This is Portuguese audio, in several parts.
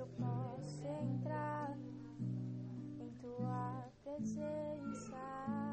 eu possa entrar em tua presença.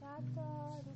Chapter